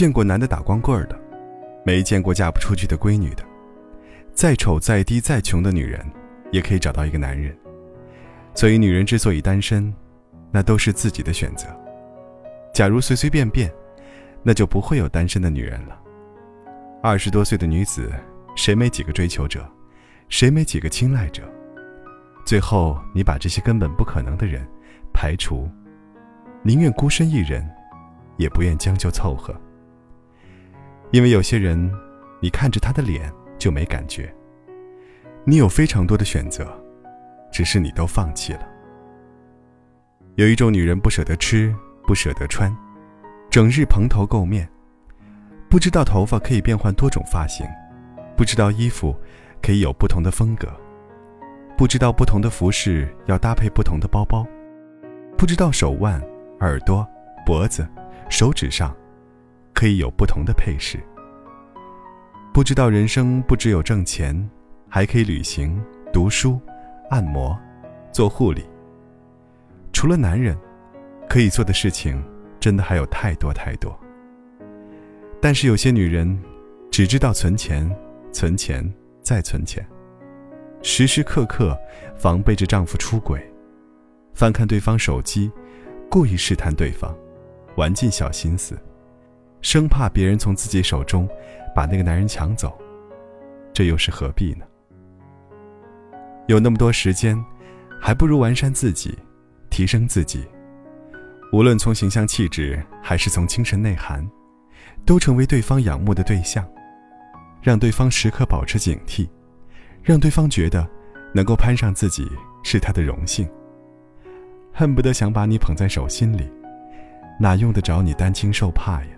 见过男的打光棍的，没见过嫁不出去的闺女的。再丑、再低、再穷的女人，也可以找到一个男人。所以，女人之所以单身，那都是自己的选择。假如随随便便，那就不会有单身的女人了。二十多岁的女子，谁没几个追求者，谁没几个青睐者？最后，你把这些根本不可能的人排除，宁愿孤身一人，也不愿将就凑合。因为有些人，你看着他的脸就没感觉。你有非常多的选择，只是你都放弃了。有一种女人不舍得吃，不舍得穿，整日蓬头垢面，不知道头发可以变换多种发型，不知道衣服可以有不同的风格，不知道不同的服饰要搭配不同的包包，不知道手腕、耳朵、脖子、手指上。可以有不同的配饰。不知道人生不只有挣钱，还可以旅行、读书、按摩、做护理。除了男人，可以做的事情真的还有太多太多。但是有些女人，只知道存钱、存钱再存钱，时时刻刻防备着丈夫出轨，翻看对方手机，故意试探对方，玩尽小心思。生怕别人从自己手中把那个男人抢走，这又是何必呢？有那么多时间，还不如完善自己，提升自己。无论从形象气质，还是从精神内涵，都成为对方仰慕的对象，让对方时刻保持警惕，让对方觉得能够攀上自己是他的荣幸，恨不得想把你捧在手心里，哪用得着你担惊受怕呀？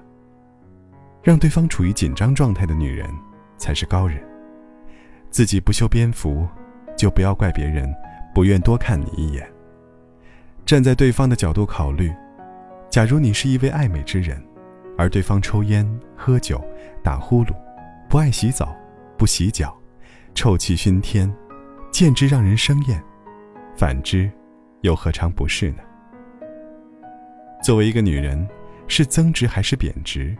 让对方处于紧张状态的女人，才是高人。自己不修边幅，就不要怪别人不愿多看你一眼。站在对方的角度考虑，假如你是一位爱美之人，而对方抽烟、喝酒、打呼噜，不爱洗澡、不洗脚，臭气熏天，简直让人生厌，反之，又何尝不是呢？作为一个女人，是增值还是贬值？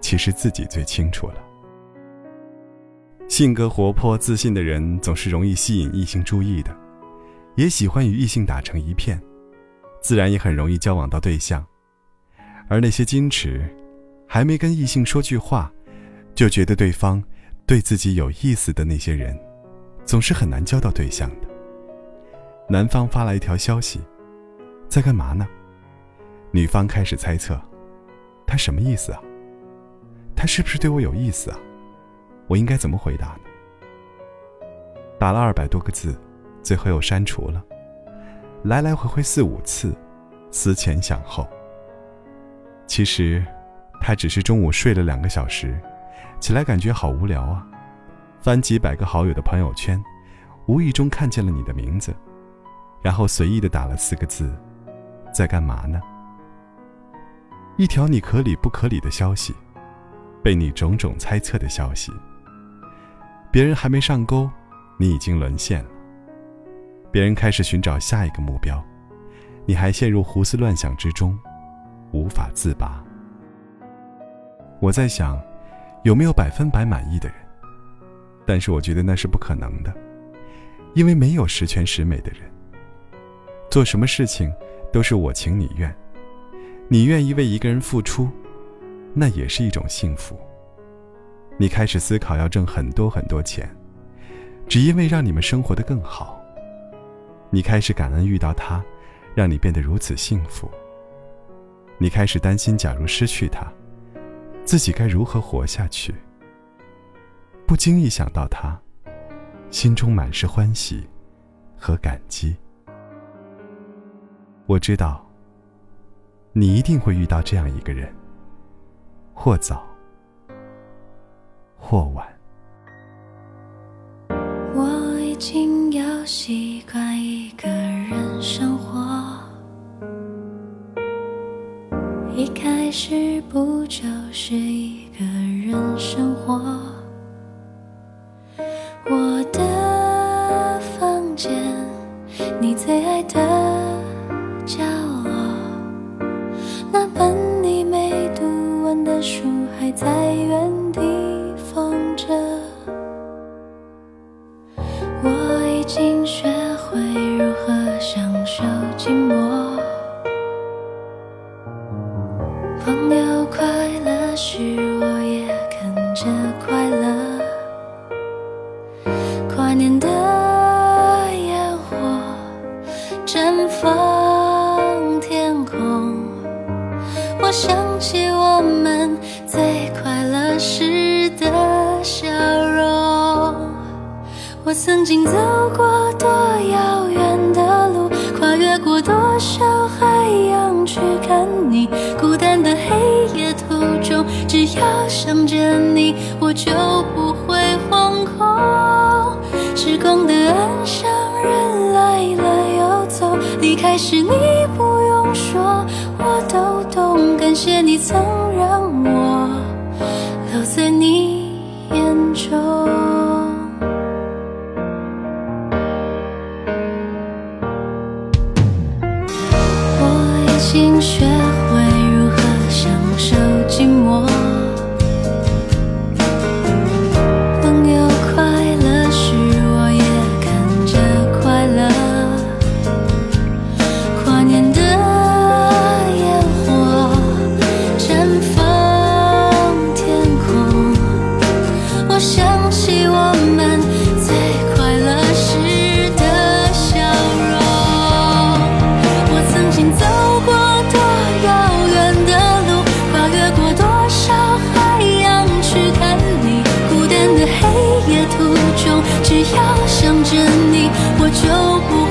其实自己最清楚了。性格活泼、自信的人总是容易吸引异性注意的，也喜欢与异性打成一片，自然也很容易交往到对象。而那些矜持，还没跟异性说句话，就觉得对方对自己有意思的那些人，总是很难交到对象的。男方发来一条消息：“在干嘛呢？”女方开始猜测，他什么意思啊？他是不是对我有意思啊？我应该怎么回答呢？打了二百多个字，最后又删除了，来来回回四五次，思前想后。其实，他只是中午睡了两个小时，起来感觉好无聊啊，翻几百个好友的朋友圈，无意中看见了你的名字，然后随意的打了四个字：在干嘛呢？一条你可理不可理的消息。被你种种猜测的消息，别人还没上钩，你已经沦陷了。别人开始寻找下一个目标，你还陷入胡思乱想之中，无法自拔。我在想，有没有百分百满意的人？但是我觉得那是不可能的，因为没有十全十美的人。做什么事情都是我情你愿，你愿意为一个人付出。那也是一种幸福。你开始思考要挣很多很多钱，只因为让你们生活的更好。你开始感恩遇到他，让你变得如此幸福。你开始担心，假如失去他，自己该如何活下去。不经意想到他，心中满是欢喜和感激。我知道，你一定会遇到这样一个人。或早，或晚。我已经要习惯一个人生活，一开始不就是一个人生活？我的房间，你最爱的角落，那本。树还在原地放着。我已经学会如何享受寂寞。朋友快乐时，我也跟着快乐。我想起我们最快乐时的笑容。我曾经走过多遥远的路，跨越过多少海洋去看你。孤单的黑夜途中，只要想着你，我就不会惶恐。时光的岸上，人来了又走，离开时你不用说，我都懂。感谢你曾让我留在你眼中。我已经学只要想着你我就不